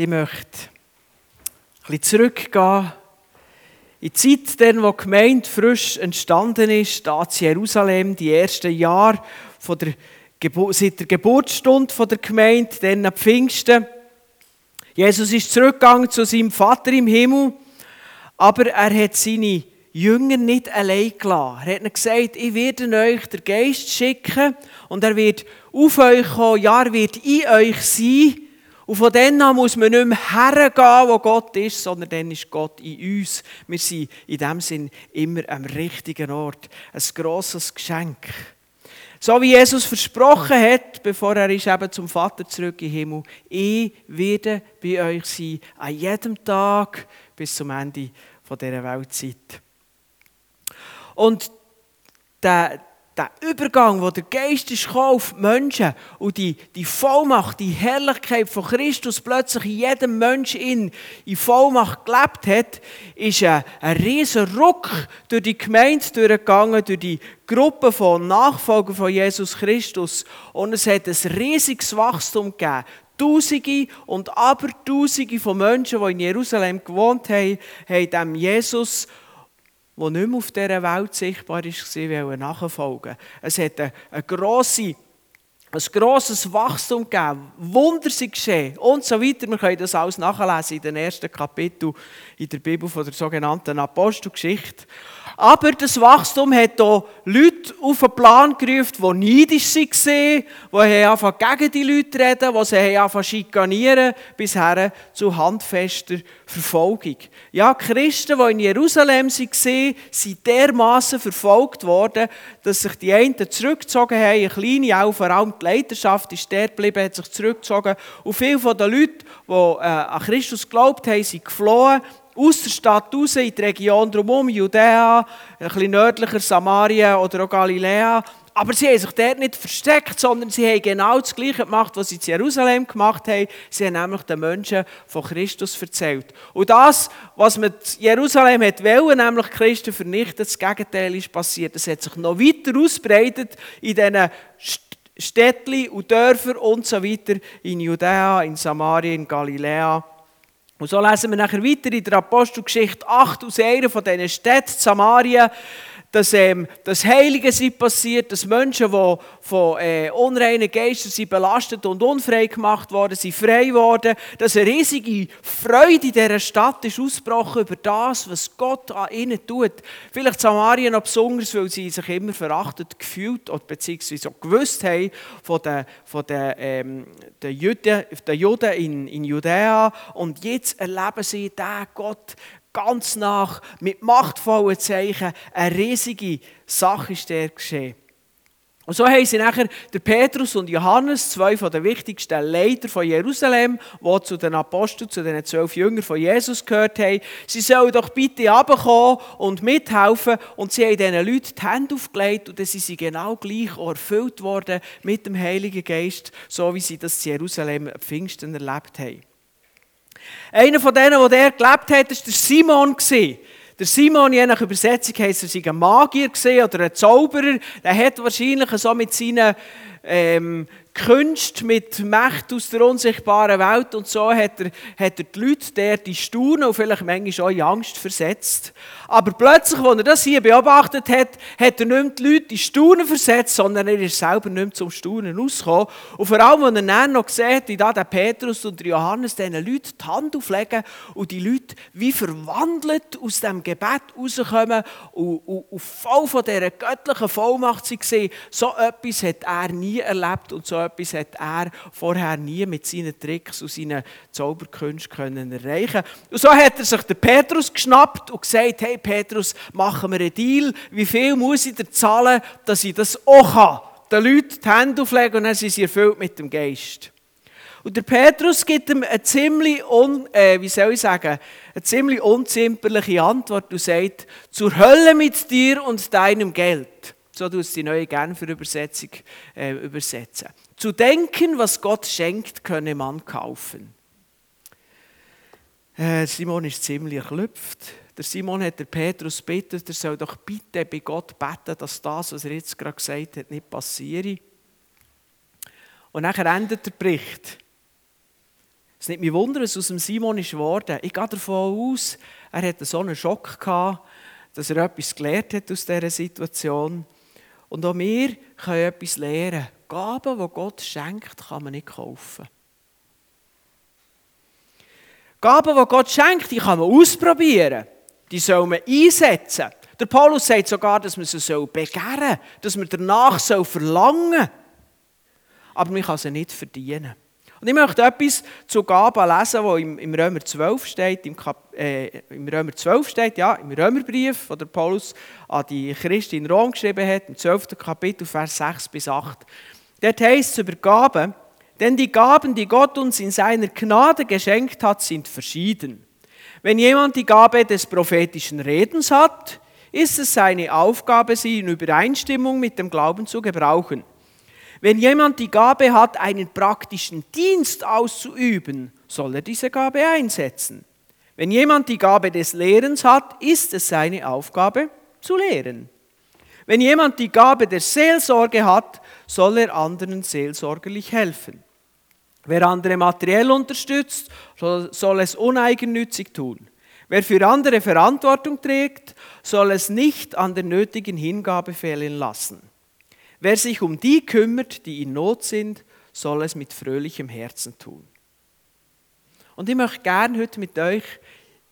Ich möchte ein bisschen zurückgehen in die Zeit, in der die Gemeinde frisch entstanden ist, da in Jerusalem, die ersten Jahre von der seit der Geburtsstunde der Gemeinde, dann am Pfingsten. Jesus ist zurückgegangen zu seinem Vater im Himmel, aber er hat seine Jünger nicht allein gelassen. Er hat gesagt, ich werde euch den Geist schicken und er wird auf euch kommen, ja, er wird in euch sein. Und von dann an muss man nicht mehr hergehen, wo Gott ist, sondern dann ist Gott in uns. Wir sind in dem Sinn immer am richtigen Ort. Ein grosses Geschenk. So wie Jesus versprochen hat, bevor er ist eben zum Vater zurück im Himmel, ich werde bei euch sein, an jedem Tag bis zum Ende dieser Weltzeit. Und der, der Übergang, wo der Geist ist Menschen und die, die Vollmacht, die Herrlichkeit von Christus plötzlich in jedem Menschen in, in Vollmacht gelebt hat, ist ein, ein riesen Ruck durch die Gemeinde durchgegangen, durch die Gruppe von Nachfolgern von Jesus Christus. Und es hat ein riesiges Wachstum gegeben. Tausende und Abertausende von Menschen, die in Jerusalem gewohnt haben, haben dem Jesus der nicht mehr auf dieser Welt sichtbar war, nachfolgen Es hat eine, eine ein grosses Wachstum gegeben, Wunder sind geschehen und so weiter. Wir können das alles nachlesen in den ersten Kapiteln in der Bibel von der sogenannten Apostelgeschichte. Aber das Wachstum hat hier Leute auf den Plan gerufen, die neidisch waren, die anfangen gegen die Leute reden, die sie anfangen schikanieren, bis her zu handfester Verfolgung. Ja, die Christen, die in Jerusalem waren, sind dermaßen verfolgt worden, dass sich die einen zurückgezogen haben, eine kleine, auch vor allem die Leiterschaft ist dort geblieben, hat sich zurückgezogen. Und viele von den Leuten, die äh, an Christus geglaubt haben, sind geflohen aus der Stadt raus in die Region drumherum, Judäa, ein bisschen nördlicher Samaria oder auch Galiläa. Aber sie haben sich dort nicht versteckt, sondern sie haben genau das Gleiche gemacht, was sie in Jerusalem gemacht haben. Sie haben nämlich den Menschen von Christus erzählt. Und das, was mit Jerusalem hat wollen, nämlich Christen vernichten, das Gegenteil ist passiert. Es hat sich noch weiter ausbreitet in diesen Städten und Dörfern und so weiter in Judäa, in Samaria, in Galiläa. Und so lesen wir nachher weiter in der Apostelgeschichte 8 aus einer von diesen Städten, Samaria, dass ähm, das Heilige sind passiert, dass Menschen, die von äh, unreinen Geistern sind belastet und unfrei gemacht worden, sind frei geworden, dass eine riesige Freude in dieser Stadt ist ausgebrochen über das, was Gott an ihnen tut. Vielleicht Samaria noch besonders, weil sie sich immer verachtet gefühlt oder beziehungsweise auch gewusst haben von den, von den, ähm, den, Juden, den Juden in, in Judäa und jetzt erleben sie den Gott ganz nach, mit machtvollen Zeichen. Eine riesige Sache ist der geschehen. Und so haben sie nachher der Petrus und Johannes, zwei von den wichtigsten Leiter von Jerusalem, die zu den Aposteln, zu den zwölf Jüngern von Jesus gehört haben, sie sollen doch bitte herabkommen und mithelfen. Und sie haben diesen Leuten die Hände aufgelegt und dann sind sie genau gleich erfüllt worden mit dem Heiligen Geist, so wie sie das in Jerusalem Pfingsten erlebt haben. Einer von denen, der gelebt hat, war der Simon. Der Simon, je nach Übersetzung, heisst er sei ein Magier oder ein Zauberer. Der hat wahrscheinlich so mit seinen ähm, Künste mit Macht aus der unsichtbaren Welt und so hat er, hat er die Leute der die staunen und vielleicht manchmal auch in Angst versetzt. Aber plötzlich, als er das hier beobachtet hat, hat er nicht mehr die Leute in Staunen versetzt, sondern er ist selber nicht mehr zum Staunen ausgekommen. Und vor allem, als er dann noch sieht, wie da der Petrus und der Johannes diesen Leuten die Hand auflegen und die Leute wie verwandelt aus dem Gebet rauskommen und, und, und voll von dieser göttlichen Vollmacht sind, so etwas hat er nie erlebt und so etwas hat er vorher nie mit seinen Tricks und seinen Zauberkünsten erreichen Und so hat er sich den Petrus geschnappt und gesagt, hey Petrus, machen wir einen Deal, wie viel muss ich dir zahlen, dass ich das auch kann. Den Leuten die Hände auflegen und dann sind sie erfüllt mit dem Geist. Und der Petrus gibt ihm eine ziemlich, un, äh, wie soll ich sagen, eine ziemlich unzimperliche Antwort und sagt, zur Hölle mit dir und deinem Geld. So tut es die neue Genfer Übersetzung äh, übersetzen. Zu denken, was Gott schenkt, könne man kaufen. Äh, Simon ist ziemlich erklüpft. Der Simon hat der Petrus gebeten, er soll doch bitte bei Gott beten, dass das, was er jetzt gerade gesagt hat, nicht passiere. Und nachher endet der Bericht. Es nicht mich wundern, was aus dem Simon ist geworden. Ich gehe davon aus, er hatte so einen Schock gehabt, dass er etwas gelernt hat aus dieser Situation. Und auch wir können etwas lernen. Gaben, die Gott schenkt, kann man nicht kaufen. Gaben, die Gott schenkt, die kann man ausprobieren. Die soll man einsetzen. Der Paulus sagt sogar, dass man sie begehren soll, dass man danach verlangen soll. Aber man kann sie nicht verdienen. Und ich möchte etwas zu Gaben lesen, was im, im Römer 12 steht, im, Kap, äh, im Römer 12 steht, ja, im Römerbrief, den Paulus an die Christen in Rom geschrieben hat, im 12. Kapitel, Vers 6 bis 8. Dort heißt es über Gaben, denn die Gaben, die Gott uns in seiner Gnade geschenkt hat, sind verschieden. Wenn jemand die Gabe des prophetischen Redens hat, ist es seine Aufgabe, sie in Übereinstimmung mit dem Glauben zu gebrauchen. Wenn jemand die Gabe hat, einen praktischen Dienst auszuüben, soll er diese Gabe einsetzen. Wenn jemand die Gabe des Lehrens hat, ist es seine Aufgabe zu lehren. Wenn jemand die Gabe der Seelsorge hat, soll er anderen seelsorgerlich helfen. Wer andere materiell unterstützt, soll es uneigennützig tun. Wer für andere Verantwortung trägt, soll es nicht an der nötigen Hingabe fehlen lassen. Wer sich um die kümmert, die in Not sind, soll es mit fröhlichem Herzen tun. Und ich möchte gerne heute mit euch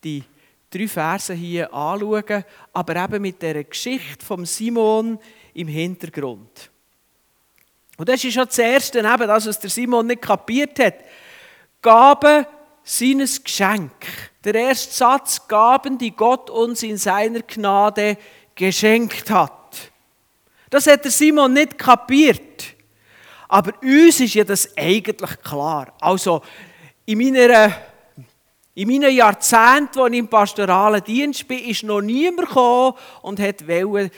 die drei Verse hier anschauen, aber eben mit der Geschichte von Simon im Hintergrund. Und das ist schon das Erste, eben das, was der Simon nicht kapiert hat. Gaben seines Geschenk. Der erste Satz, Gaben, die Gott uns in seiner Gnade geschenkt hat. Das hat der Simon nicht kapiert. Aber uns ist ja das eigentlich klar. Also in meiner in meinen Jahrzehnten, als ich im pastoralen Dienst bin, ist noch niemand gekommen und hat gegen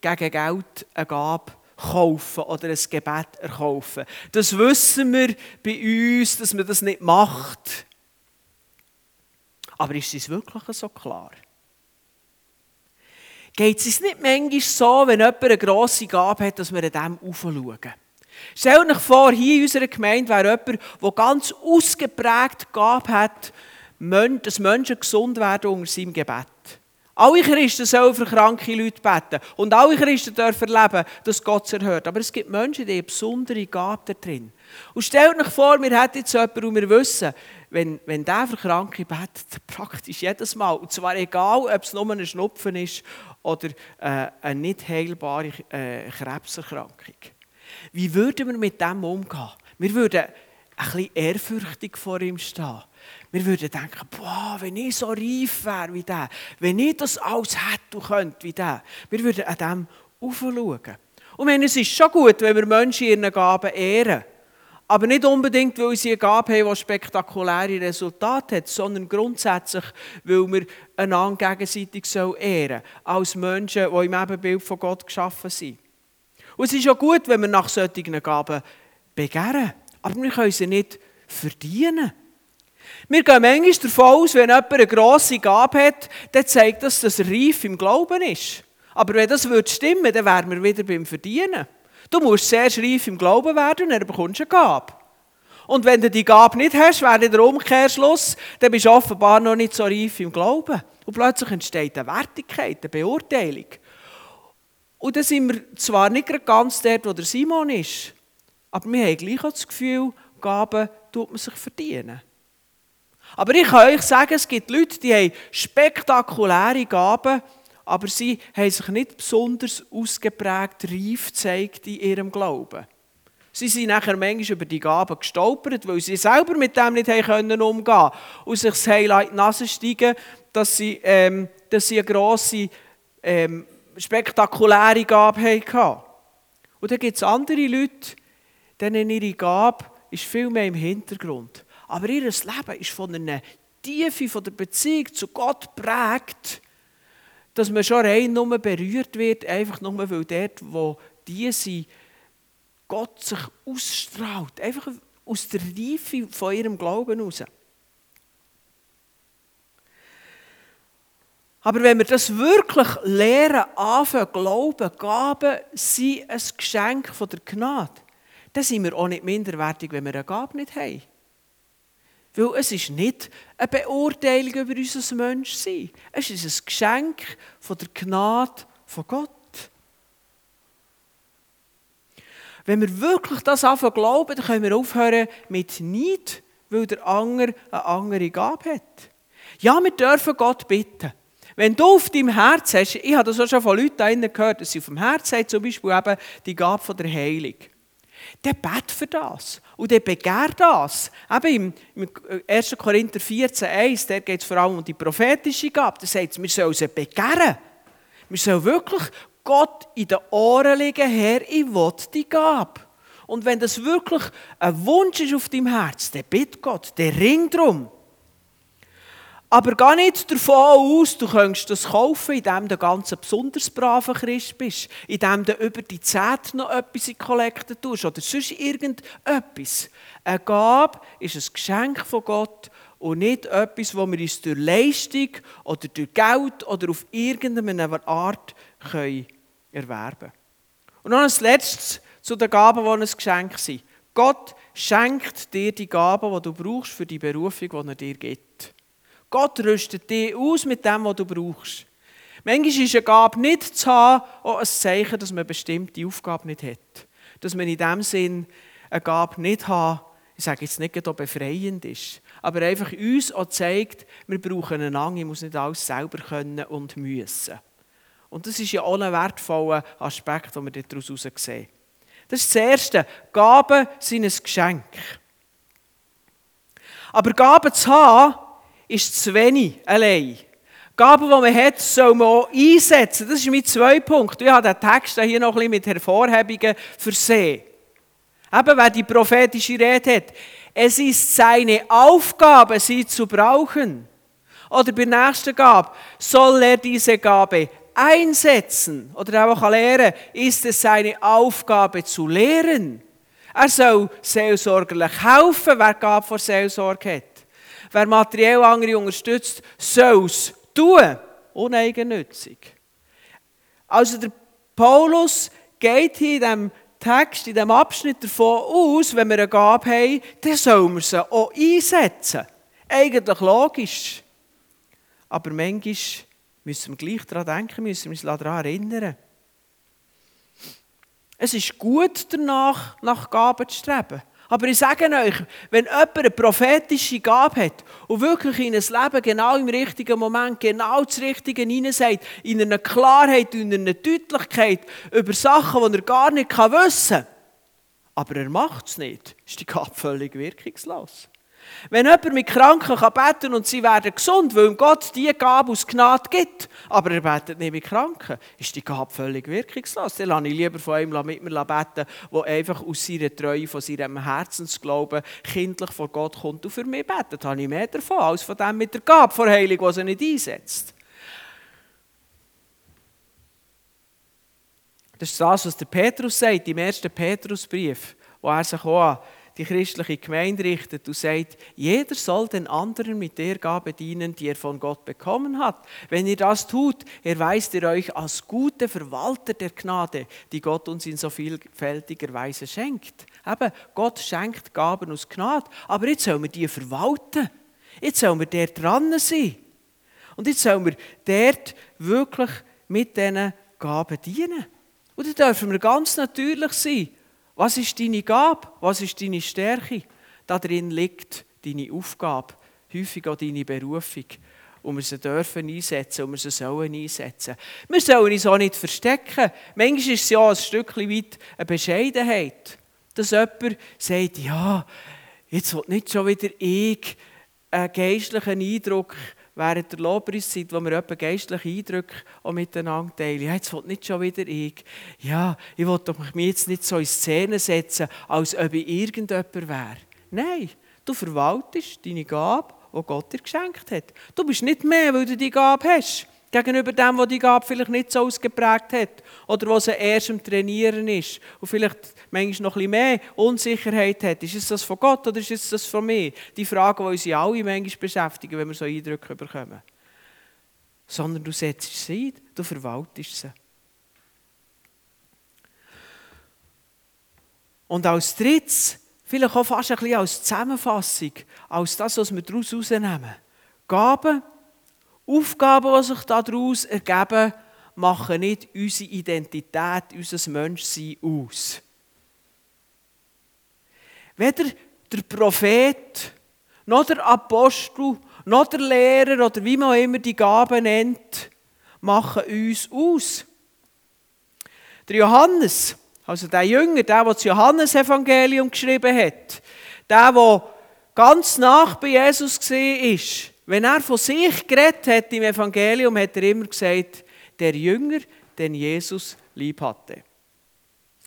Geld eine Gabe kaufen oder ein Gebet erkaufen. Das wissen wir bei uns, dass man das nicht macht. Aber ist es wirklich so klar? geht es nicht manchmal so, wenn jemand eine grosse Gabe hat, dass wir an dem aufschauen. Stellt euch vor, hier in unserer Gemeinde wäre jemand, der ganz ausgeprägt Gabe hat, dass Menschen gesund werden unter seinem Gebet. Alle Christen sollen für kranke Leute beten. Und alle Christen dürfen erleben, dass Gott sie erhört. Aber es gibt Menschen, die haben besondere Gabe da drin. Und stellt euch vor, wir hätten jetzt jemanden, und wir wissen, wenn, wenn der für Kranke betet, praktisch jedes Mal, und zwar egal, ob es nur ein Schnupfen ist oder äh, eine nicht heilbare äh, Krebserkrankung. Wie würden wir mit dem umgehen? Wir würden ein bisschen ehrfürchtig vor ihm stehen. Wir würden denken, boah, wenn ich so reif wäre wie der, wenn ich das alles hätte und könnte wie der, wir würden an dem aufschauen. Und meine, es ist schon gut, wenn wir Menschen ihren Gaben ehren. Aber nicht unbedingt, weil sie eine Gabe haben, die spektakuläre Resultate hat, sondern grundsätzlich, weil wir einander gegenseitig ehren sollen, als Menschen, die im Ebenbild von Gott geschaffen sind. Und es ist auch gut, wenn wir nach solchen Gaben begehren. Aber wir können sie nicht verdienen. Wir gehen manchmal davon aus, wenn jemand eine grosse Gabe hat, dann zeigt das, dass er reif im Glauben ist. Aber wenn das stimmen würde, dann wären wir wieder beim Verdienen. Du musst sehr reif im Glauben werden und dann bekommst du eine Gabe. Und wenn du die Gabe nicht hast, wäre der Umkehrschluss, dann bist du offenbar noch nicht so reif im Glauben. Und plötzlich entsteht eine Wertigkeit, eine Beurteilung. Und dann sind wir zwar nicht ganz dort, wo der Simon ist, aber wir haben gleich auch das Gefühl, Gaben tut man sich verdienen. Aber ich kann euch sagen, es gibt Leute, die haben spektakuläre Gaben, aber sie haben sich nicht besonders ausgeprägt reif gezeigt in ihrem Glauben. Sie sind nachher manchmal über die Gaben gestolpert, weil sie selber mit dem nicht können umgehen und sich das Highlight Nase steigen, dass sie, ähm, dass sie eine grosse, ähm, spektakuläre Gabe hatten. Und dann gibt es andere Leute, denen ihre Gabe ist viel mehr im Hintergrund. Aber ihr Leben ist von einer Tiefe von der Beziehung zu Gott prägt, dass man schon rein nur berührt wird, einfach nur, weil dort, wo die sind, Gott sich ausstrahlt. Einfach aus der Reife von ihrem Glauben heraus. Aber wenn wir das wirklich lehren, anfangen, glauben, Gaben sind ein Geschenk von der Gnade, dann sind wir auch nicht minderwertig, wenn wir eine Gabe nicht haben. Weil es ist nicht eine Beurteilung über unser Menschsein. Es ist ein Geschenk von der Gnade von Gott. Wenn wir wirklich das anfangen glauben, dann können wir aufhören mit Neid, weil der andere eine andere Gabe hat. Ja, wir dürfen Gott bitten. Wenn du auf deinem Herz hast, ich habe das auch schon von Leuten gehört, dass sie auf dem Herz haben, zum Beispiel eben die Gabe der Heilung. Der bet für das. Und der begehrt das. Eben im, 1. Korinther 14, 1, da geht es vor allem um die prophetische Gabe. Da sagt es, wir sollen sie begehren. Wir sollen wirklich Gott in den Ohren legen, Herr, ich will die Gabe. Und wenn das wirklich ein Wunsch ist auf deinem Herz, dann bitte Gott, der ring drum. Aber geh nicht davon aus, du könntest das kaufen, indem du ganz besonders braver Christ bist, indem du über die Zeit noch etwas in die Kollekte tust oder sonst irgendetwas. Eine Gabe ist ein Geschenk von Gott und nicht etwas, das wir uns durch Leistung oder durch Geld oder auf irgendeine Art erwerben können. Und noch ein letztes zu den Gaben, die ein Geschenk sind. Gott schenkt dir die Gaben, die du brauchst für die Berufung, die er dir gibt. Gott rüstet dich aus mit dem, was du brauchst. Manchmal ist eine Gabe nicht zu haben, auch ein Zeichen, dass man bestimmte Aufgabe nicht hat. Dass man in dem Sinn eine Gabe nicht hat, ich sage jetzt nicht, ob befreiend ist, aber einfach uns auch zeigt, wir brauchen einen Ang, ich muss nicht alles selber können und müssen. Und das ist ja auch ein wertvoller Aspekt, den wir daraus sehen. Das ist das Erste. Gaben sind ein Geschenk. Aber Gaben zu haben, ist zu wenig allein. Gaben, die man hat, soll man auch einsetzen. Das ist mein zwei Punkt. Ich habe den Text hier noch ein bisschen mit Hervorhebungen versehen. Eben, wer die prophetische Rede hat. Es ist seine Aufgabe, sie zu brauchen. Oder bei der nächsten Gabe soll er diese Gabe einsetzen oder auch lehren, ist es seine Aufgabe zu lehren. Er soll seelsorgerlich helfen, wer Gabe vor Seelsorge hat. Wer materiell andere unterstützt, soll es tun, uneigennützig. Also der Paulus geht hier in diesem Text, in diesem Abschnitt davon aus, wenn wir eine Gabe haben, dann sollen wir sie auch einsetzen. Eigentlich logisch. Aber manchmal müssen wir gleich daran denken, müssen wir uns daran erinnern. Es ist gut danach, nach Gaben zu streben. Aber ich sage euch, wenn jemand eine prophetische Gabe hat und wirklich in ein Leben genau im richtigen Moment genau das Richtige hineinsagt, in einer Klarheit in einer Deutlichkeit über Sachen, die er gar nicht wissen kann, aber er macht es nicht, ist die Gabe völlig wirkungslos. Wenn jemand mit Kranken kann beten und sie werden gesund, weil ihm Gott die Gabe aus Gnade gibt, aber er betet nicht mit Kranken, ist die Gabe völlig wirkungslos. Dann lasse ich lieber von einem mit mir beten, der einfach aus seiner Treue, von seinem Herzensglauben kindlich vor Gott kommt und für mich betet. Da habe ich mehr davon, als von dem mit der Gabe vor Heilung, die er nicht einsetzt. Das ist das, was der Petrus sagt im ersten Petrusbrief, wo er sich auch die christliche Gemeinde richtet und sagt, jeder soll den anderen mit der Gabe dienen, die er von Gott bekommen hat. Wenn ihr das tut, erweist ihr euch als gute Verwalter der Gnade, die Gott uns in so vielfältiger Weise schenkt. Eben, Gott schenkt Gaben aus Gnade, aber jetzt sollen wir die verwalten. Jetzt sollen wir dort dran sein. Und jetzt sollen wir dort wirklich mit diesen Gaben dienen. Und dann dürfen wir ganz natürlich sein. Was ist deine Gabe? Was ist deine Stärke? Darin liegt deine Aufgabe, häufig auch deine Berufung. Und wir sie dürfen einsetzen und wir sie sollen einsetzen. Wir sollen uns auch nicht verstecken. Manchmal ist es ja ein Stückchen weit eine Bescheidenheit, dass jemand sagt, ja, jetzt will nicht schon wieder ich einen geistlichen Eindruck während der Lobpreiszeit, wo wir etwa geistliche Eindrücke auch miteinander teilen. Ja, jetzt will nicht schon wieder ich. Ja, ich will doch mich jetzt nicht so in Szene setzen, als ob ich irgendjemand wäre. Nein, du verwaltest deine Gabe, die Gott dir geschenkt hat. Du bist nicht mehr, weil du die Gabe hast. Gegenüber dem, der die Gabe vielleicht nicht so ausgeprägt hat oder was er erst im Trainieren ist und vielleicht manchmal noch ein bisschen mehr Unsicherheit hat. Ist es das von Gott oder ist es das von mir? Die Frage, die uns ja alle manchmal beschäftigen, wenn wir so Eindrücke bekommen. Sondern du setzt sie ein, du verwaltest sie. Und als drittes vielleicht auch fast ein bisschen als Zusammenfassung, als das, was wir daraus herausnehmen. Gaben, Aufgaben, die sich daraus ergeben, machen nicht unsere Identität, unser Menschsein aus. Weder der Prophet, noch der Apostel, noch der Lehrer oder wie man immer die Gaben nennt, machen uns aus. Der Johannes, also der Jünger, der, der das Johannesevangelium geschrieben hat, der, der ganz nach bei Jesus war, wenn er von sich geredet hat im Evangelium, hat er immer gesagt, der Jünger, den Jesus lieb hatte.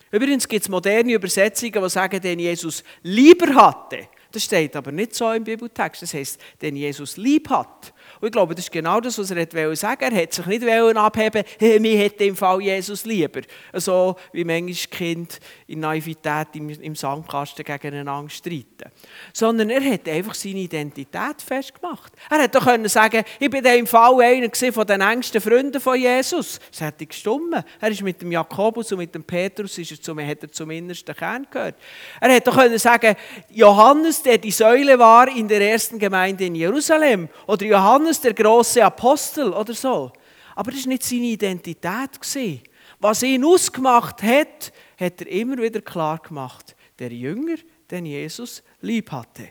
Übrigens gibt es moderne Übersetzungen, die sagen, den Jesus lieber hatte. Das steht aber nicht so im Bibeltext. Das heißt, den Jesus lieb hat. Und ich glaube, das ist genau das, was er wollte sagen. Er hat sich nicht abheben hey, mir hätte im Fall Jesus lieber. So wie manchmal Kind in Naivität im, im Sandkasten gegeneinander streiten. Sondern er hat einfach seine Identität festgemacht. Er hätte doch können sagen ich bin im Fall einer von den engsten Freunden von Jesus. Das hätte gestummen. Er ist mit dem Jakobus und mit dem Petrus ist er zum, hat er zum innersten Kern gehört. Er hätte doch können sagen Johannes, der die Säule war in der ersten Gemeinde in Jerusalem. Oder Johannes, Johannes der große Apostel oder so. Aber das war nicht seine Identität. Was ihn ausgemacht hat, hat er immer wieder klar gemacht. Der Jünger, den Jesus lieb hatte.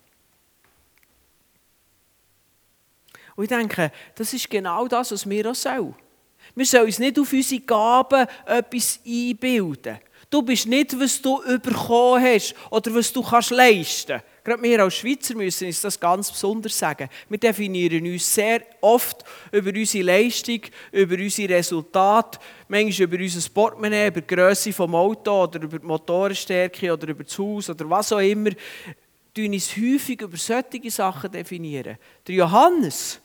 Und ich denke, das ist genau das, was wir auch sollen. Wir sollen uns nicht auf unsere Gaben etwas einbilden. Du bist nicht, was du bekommen hast oder was du kannst leisten kannst. Gerade wir als Schweizer müssen uns das ganz besonders sagen. Wir definieren uns sehr oft über unsere Leistung, über unsere Resultate, manchmal über unser Portemonnaie, über die Grösse des Autos oder über die Motorenstärke oder über das Haus oder was auch immer. Wir uns häufig über solche Sachen definieren. Der Johannes,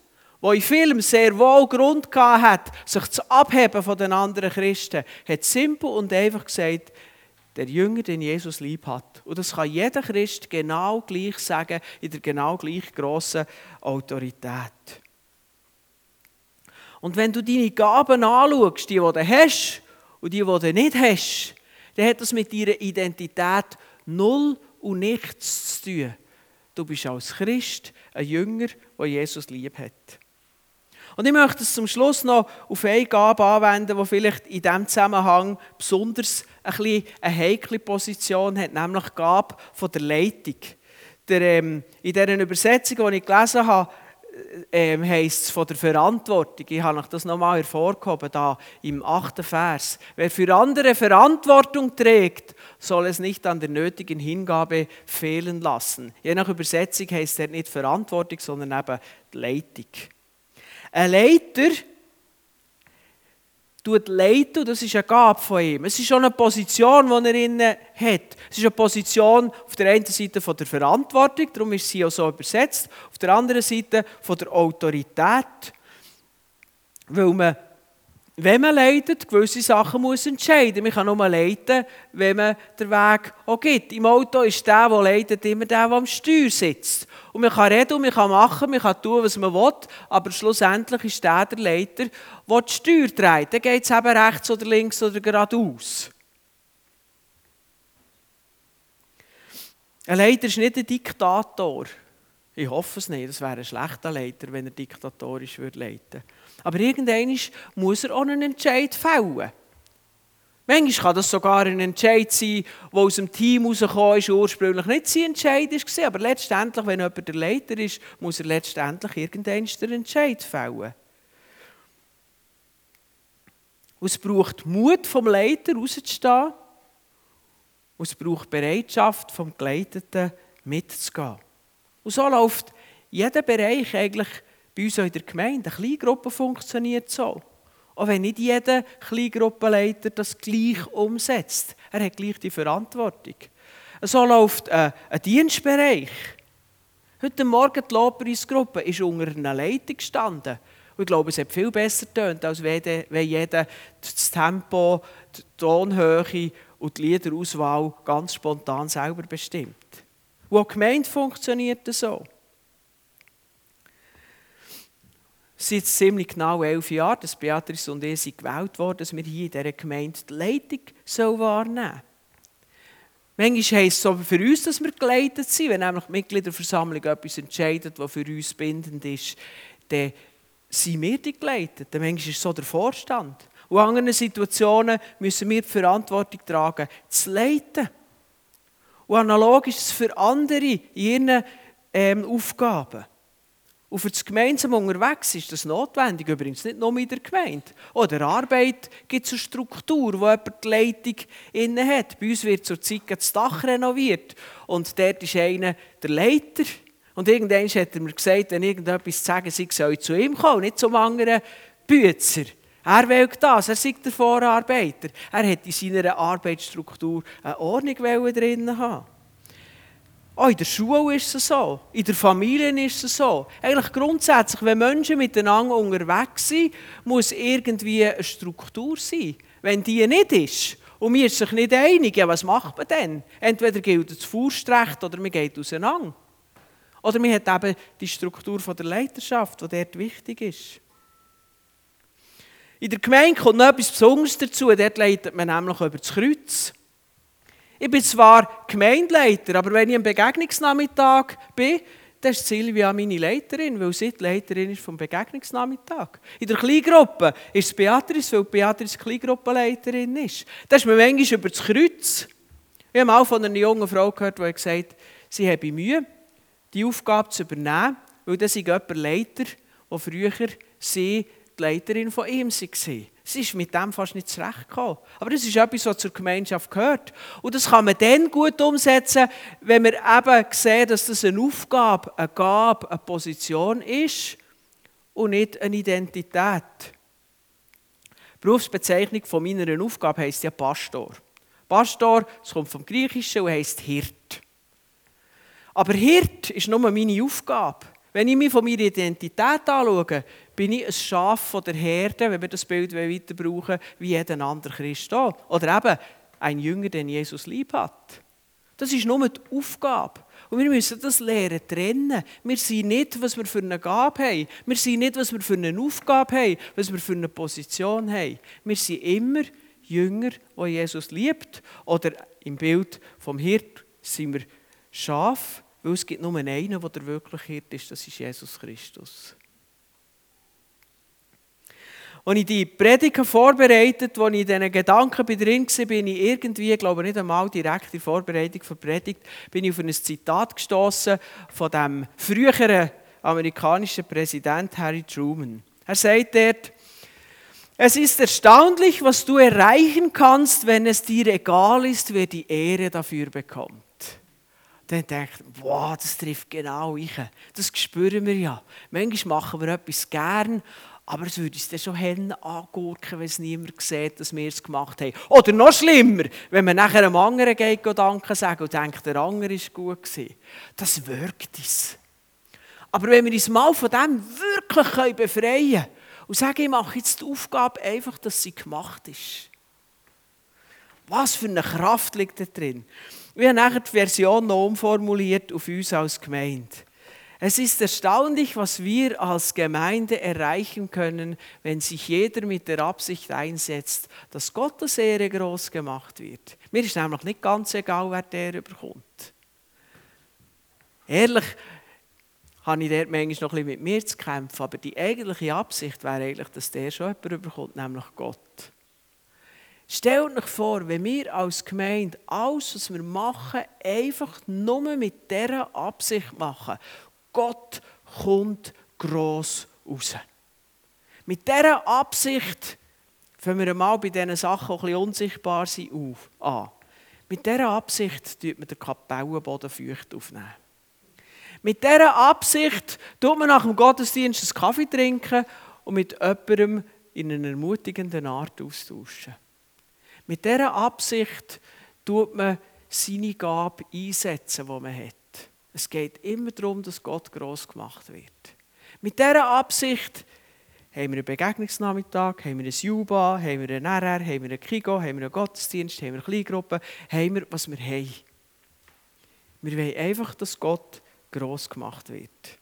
der in Film sehr wohl Grund hat, sich zu abheben von den anderen Christen, hat simpel und einfach gesagt, der Jünger, den Jesus lieb hat. Und das kann jeder Christ genau gleich sagen, in der genau gleich grossen Autorität. Und wenn du deine Gaben anschaust, die, die du hast und die, die du nicht hast, dann hat das mit deiner Identität null und nichts zu tun. Du bist als Christ ein Jünger, der Jesus lieb hat. Und ich möchte es zum Schluss noch auf eine Gabe anwenden, die vielleicht in diesem Zusammenhang besonders ein bisschen eine heikle Position hat, nämlich die Gabe von der Leitung. Der, ähm, in dieser Übersetzung, die ich gelesen habe, äh, ähm, heisst es von der Verantwortung. Ich habe euch das nochmal hervorgehoben, da im achten Vers. Wer für andere Verantwortung trägt, soll es nicht an der nötigen Hingabe fehlen lassen. Je nach Übersetzung heisst es nicht Verantwortung, sondern eben die Leitung. Ein Leiter tut leiten, das ist eine Gabe von ihm. Es ist schon eine Position, die er inne hat. Es ist eine Position auf der einen Seite von der Verantwortung, darum ist sie auch so übersetzt, auf der anderen Seite von der Autorität, weil man wenn man leitet, gewisse Sachen muss entscheiden. Man kann nur leiten, wenn man den Weg auch gibt. Im Auto ist der, der leitet, immer der, der am Steuer sitzt. Und man kann reden man kann machen, man kann tun, was man will, aber schlussendlich ist der der Leiter, der die Steuer trägt. Dann geht es eben rechts oder links oder geradeaus. Ein Leiter ist nicht ein Diktator. Ich hoffe es nicht, das wäre ein schlechter Leiter, wenn er diktatorisch leiten würde. Aber irgendwann muss er auch einen Entscheid fällen. Manchmal kann das sogar ein Entscheid sein, der aus dem Team herausgekommen ist, ursprünglich nicht sein Entscheid war. Aber letztendlich, wenn jemand der Leiter ist, muss er letztendlich irgendwann den Entscheid fällen. Es braucht Mut vom Leiter rauszustehen. Und es braucht Bereitschaft vom Geleiteten mitzugehen. Und so läuft jeder Bereich eigentlich bei uns in der Gemeinde. Eine Kleingruppe funktioniert so. Auch wenn nicht jeder Kleingruppenleiter das gleich umsetzt. Er hat gleich die Verantwortung. So läuft ein, ein Dienstbereich. Heute Morgen die Lobpreisgruppe ist unter einer Leitung gestanden. Und ich glaube, es hat viel besser getönt, als wenn jeder das Tempo, die Tonhöhe und die Liederauswahl ganz spontan selber bestimmt. Die Gemeinde funktioniert so. Seit ziemlich genau elf Jahren, dass Beatrice und ich sind gewählt worden, dass wir hier in dieser Gemeinde die Leitung wahrnehmen sollen. Manchmal heisst es aber für uns, dass wir geleitet sind. Wenn nämlich die Mitgliederversammlung etwas entscheidet, was für uns bindend ist, dann sind wir die geleitet. Manchmal ist es so der Vorstand. Und in anderen Situationen müssen wir die Verantwortung tragen, zu leiten. Und analog ist es für andere in ihren ähm, Aufgaben. Und für das gemeinsame Unterwegs ist das notwendig, übrigens nicht nur in der Gemeinde. Oder Arbeit gibt es eine Struktur, wo jemand die Leitung inne hat. Bei uns wird zurzeit das Dach renoviert und dort ist einer der Leiter. Und irgendwann hat er mir gesagt, wenn irgendetwas zu sagen sei, soll ich zu ihm kommen, nicht zum anderen Bützer. Er will das, er ist der Vorarbeiter. Er hat in seiner Arbeitsstruktur eine Ordnung drin haben. Auch in der Schule ist es so, in der Familie ist es so. Eigentlich grundsätzlich, wenn Menschen miteinander unterwegs sind, muss irgendwie eine Struktur sein. Wenn die nicht ist und wir sich nicht einig, ja, was macht man dann? Entweder gilt das Faustrecht oder man geht auseinander. Oder man hat eben die Struktur der Leiterschaft, die dort wichtig ist. In der Gemeinde kommt noch etwas Besonderes dazu. Dort leitet man nämlich über das Kreuz. Ich bin zwar Gemeindeleiter, aber wenn ich am Begegnungsnachmittag bin, dann ist Silvia meine Leiterin, weil sie die Leiterin ist vom Begegnungsnachmittag. In der Kleingruppe ist es Beatrice, weil Beatrice Kleingruppenleiterin ist. Da ist man manchmal über das Kreuz. Ich habe mal von einer jungen Frau gehört, die gesagt hat, sie habe Mühe, die Aufgabe zu übernehmen, weil das ist jemand Leiter, der früher sie die Leiterin von ihm war. Sie ist mit dem fast nicht zurechtgekommen. Aber das ist etwas, was zur Gemeinschaft gehört. Und das kann man dann gut umsetzen, wenn wir eben sehen, dass das eine Aufgabe, eine Gabe, eine Position ist und nicht eine Identität. Die Berufsbezeichnung von meiner Aufgabe heisst ja Pastor. Pastor, das kommt vom Griechischen und heisst Hirt. Aber Hirt ist nur meine Aufgabe. Wenn ich mich von meiner Identität anschaue, bin ich ein Schaf von der Herde, wenn wir das Bild weiter brauchen, wie jeder andere Christ auch. Oder eben ein Jünger, den Jesus lieb hat. Das ist nur die Aufgabe. Und wir müssen das lernen, trennen. Wir sind nicht, was wir für eine Gabe haben. Wir sind nicht, was wir für eine Aufgabe haben, was wir für eine Position haben. Wir sind immer Jünger, die Jesus liebt. Oder im Bild vom Hirt sind wir Schaf, weil es gibt nur einen, der wirklich Hirt ist, das ist Jesus Christus. Als ich die Predigt vorbereitet als ich in diesen Gedanken drin war, bin ich irgendwie, ich glaube nicht einmal direkt in der Vorbereitung die Predigt, bin ich auf ein Zitat gestoßen von dem früheren amerikanischen Präsident Harry Truman. Er sagt dort, es ist erstaunlich, was du erreichen kannst, wenn es dir egal ist, wer die Ehre dafür bekommt. Dann denkt ich, wow, das trifft genau ich. Das spüren wir ja. Manchmal machen wir etwas gern, aber es würde uns dann schon Hände angurken, wenn es niemand sieht, dass wir es gemacht haben. Oder noch schlimmer, wenn man nachher einem anderen geht, Danke sagen und denkt, der andere war gut. Das wirkt uns. Aber wenn wir uns mal von dem wirklich befreien können und sagen, ich mache jetzt die Aufgabe einfach, dass sie gemacht ist. Was für eine Kraft liegt da drin? Wir haben nachher die Version noch umformuliert auf uns als Gemeinde. Es ist erstaunlich, was wir als Gemeinde erreichen können, wenn sich jeder mit der Absicht einsetzt, dass Gottes Ehre groß gemacht wird. Mir ist nämlich nicht ganz egal, wer der überkommt. Ehrlich habe ich dort manchmal noch ein bisschen mit mir zu kämpfen, aber die eigentliche Absicht wäre eigentlich, dass der schon jemand überkommt, nämlich Gott. Stellt euch vor, wenn wir als Gemeinde alles, was wir machen, einfach nur mit dieser Absicht machen Gott kommt gross raus. Mit dieser Absicht fangen wir einmal bei diesen Sachen, die ein unsichtbar sind, auf, an. Mit dieser Absicht tut man den Kapellenboden feucht aufnehmen. Mit dieser Absicht tut man nach dem Gottesdienst einen Kaffee trinken und mit jemandem in einer ermutigenden Art austauschen. Mit dieser Absicht tut man seine Gabe einsetzen, die man hat. Es geht immer darum, dass Gott groß gemacht wird. Mit dieser Absicht haben wir einen Begegnungsnachmittag, haben wir ein Juba, haben wir einen RR, haben wir einen Kigo, haben wir einen Gottesdienst, haben wir eine Kleingruppe, haben wir, was wir haben. Wir wollen einfach, dass Gott gross gemacht wird.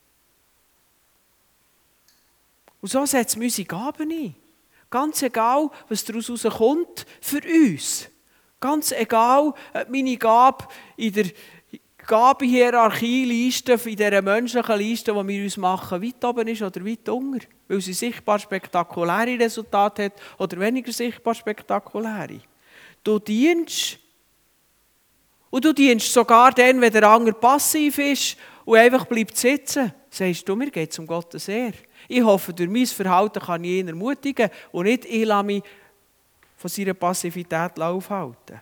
Und so setzen wir unsere Gaben ein. Ganz egal, was daraus kommt, für uns. Ganz egal, ob meine Gabe in der Gabehierarchie-Liste, in dieser menschlichen Liste, die wir uns machen, weit oben ist oder weit unten. Weil sie sichtbar spektakuläre Resultate hat oder weniger sichtbar spektakuläre. Du dienst und du dienst sogar dann, wenn der andere passiv ist und einfach bleibt sitzen. Sagst du, mir geht es um Gottes Ehre. Ich hoffe, durch mein Verhalten kann ich ihn ermutigen und nicht ich mich von seiner Passivität aufhalten.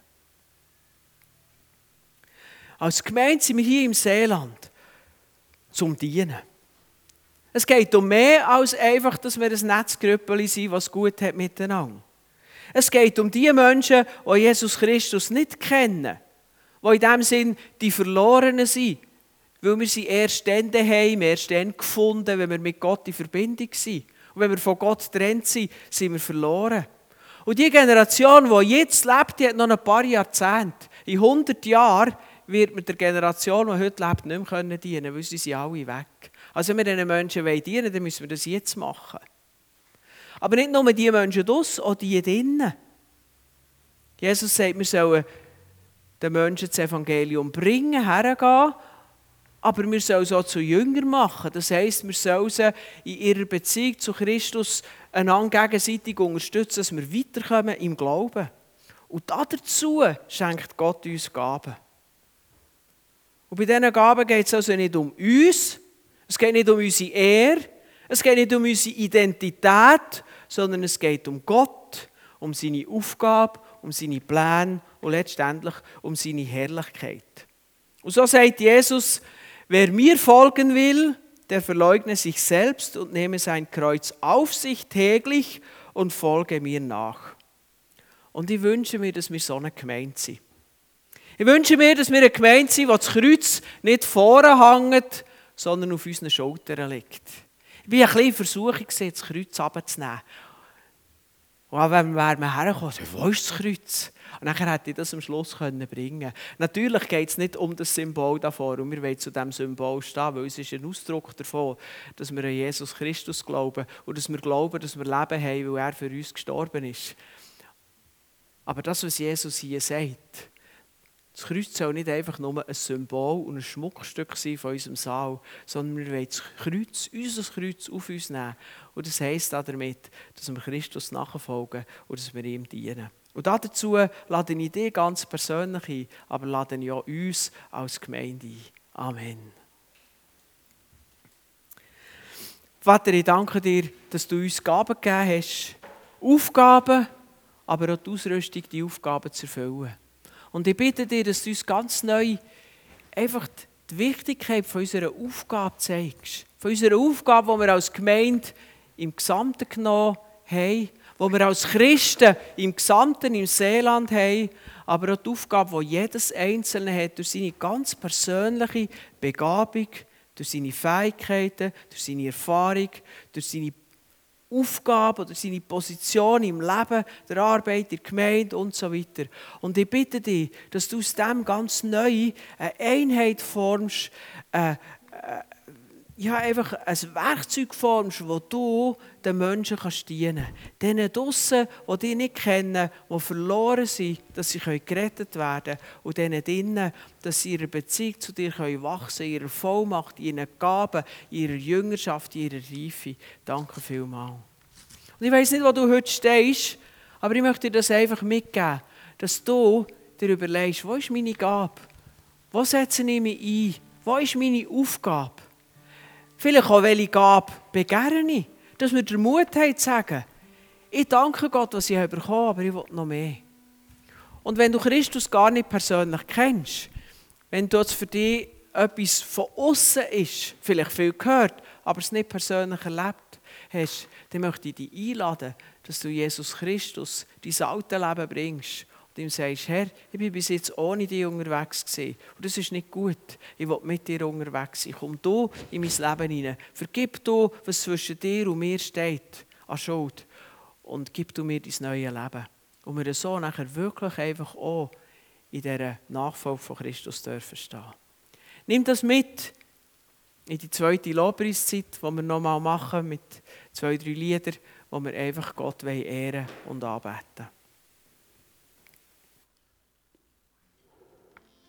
Als Gemeinde sind wir hier im Seeland zum Dienen. Es geht um mehr als einfach, dass wir ein Netzgrüppeli sind, was gut hat miteinander. Es geht um die Menschen, die Jesus Christus nicht kennen, die in dem Sinn die Verlorenen sind, weil wir sie erst dann daheim, erst dann gefunden, wenn wir mit Gott in Verbindung sind. Und wenn wir von Gott getrennt sind, sind wir verloren. Und die Generation, die jetzt lebt, die hat noch ein paar Jahrzehnte. In 100 Jahren wird mit der Generation, die heute lebt, nicht mehr dienen können, weil sie sind alle weg. Also wenn wir diesen Menschen dienen wollen, dann müssen wir das jetzt machen. Aber nicht nur die Menschen draus, auch die drinnen. Jesus sagt, wir sollen den Menschen das Evangelium bringen, hergehen, aber wir sollen es auch zu Jüngern machen. Das heisst, wir sollen sie in ihrer Beziehung zu Christus einander gegenseitig unterstützen, dass wir weiterkommen im Glauben. Und dazu schenkt Gott uns Gaben. Und bei diesen Gaben geht es also nicht um uns, es geht nicht um unsere Ehre, es geht nicht um unsere Identität, sondern es geht um Gott, um seine Aufgabe, um seine Pläne und letztendlich um seine Herrlichkeit. Und so sagt Jesus, wer mir folgen will, der verleugne sich selbst und nehme sein Kreuz auf sich täglich und folge mir nach. Und ich wünsche mir, dass wir so eine Gemeinde sind. Ich wünsche mir, dass wir eine Gemeinde sind, wo das Kreuz nicht vorne hängt, sondern auf unseren Schultern liegt. Ich war ein bisschen Versuchung, das Kreuz abzunehmen. Und wenn wir hergekommen, wo ist das Kreuz? Und dann hätte ich das am Schluss bringen können. Natürlich geht es nicht um das Symbol davor. Und wir wollen zu diesem Symbol stehen, weil es ist ein Ausdruck davon, dass wir an Jesus Christus glauben und dass wir glauben, dass wir Leben haben, weil er für uns gestorben ist. Aber das, was Jesus hier sagt, das Kreuz soll nicht einfach nur ein Symbol und ein Schmuckstück sein von unserem Saal, sondern wir wollen das Kreuz, unser Kreuz auf uns nehmen. Und das heisst damit, dass wir Christus nachfolgen und dass wir ihm dienen. Und dazu lade ich dich ganz persönlich ein, aber lade ich auch uns als Gemeinde ein. Amen. Vater, ich danke dir, dass du uns Gaben gegeben hast, Aufgaben, aber auch die Ausrüstung, die Aufgaben zu erfüllen. Und ich bitte dir, dass du uns ganz neu einfach die Wichtigkeit von unserer Aufgabe zeigst. Von unserer Aufgabe, die wir als Gemeinde im Gesamten genommen haben, die wir als Christen im Gesamten im Seeland haben, aber auch die Aufgabe, die jedes Einzelne hat, durch seine ganz persönliche Begabung, durch seine Fähigkeiten, durch seine Erfahrung, durch seine Aufgabe oder seine Position im Leben, der Arbeit, der Gemeinde und so weiter. Und ich bitte dich, dass du aus dem ganz neu eine Einheit formst, äh, äh, ja, einfach ein Werkzeug formst, wo du den Menschen kannst dienen kannst. Denen draussen, die dich nicht kennen, die verloren sind, dass sie gerettet werden können. Und denen drinnen, dass sie ihre Beziehung zu dir wachsen können, ihrer Vollmacht, ihren Gaben, ihrer Jüngerschaft, ihrer Reife. Danke vielmals. Und ich weiß nicht, wo du heute stehst, aber ich möchte dir das einfach mitgeben, dass du dir überlegst, wo ist meine Gabe? Wo setze ich mich ein? Wo ist meine Aufgabe? Vielleicht auch, welche Gabe begehre ich. Dass wir den Mut haben zu sagen, ich danke Gott, was ich bekommen habe, aber ich will noch mehr. Und wenn du Christus gar nicht persönlich kennst, wenn du für dich etwas von außen ist, vielleicht viel gehört, aber es nicht persönlich erlebt hast, dann möchte ich dich einladen, dass du Jesus Christus dein alte Leben bringst und ihm sagst, Herr, ich bin bis jetzt ohne dich unterwegs gewesen. Und das ist nicht gut. Ich will mit dir unterwegs sein. Komm du in mein Leben hinein. Vergib du, was zwischen dir und mir steht, an Schuld. Und gib du mir dein neues Leben. Und wir so nachher wirklich einfach auch in dieser Nachfolge von Christus dürfen stehen. Nimm das mit in die zweite Lobpreiszeit, die wir nochmal machen mit zwei, drei Liedern, wo wir einfach Gott ehren und anbeten wollen.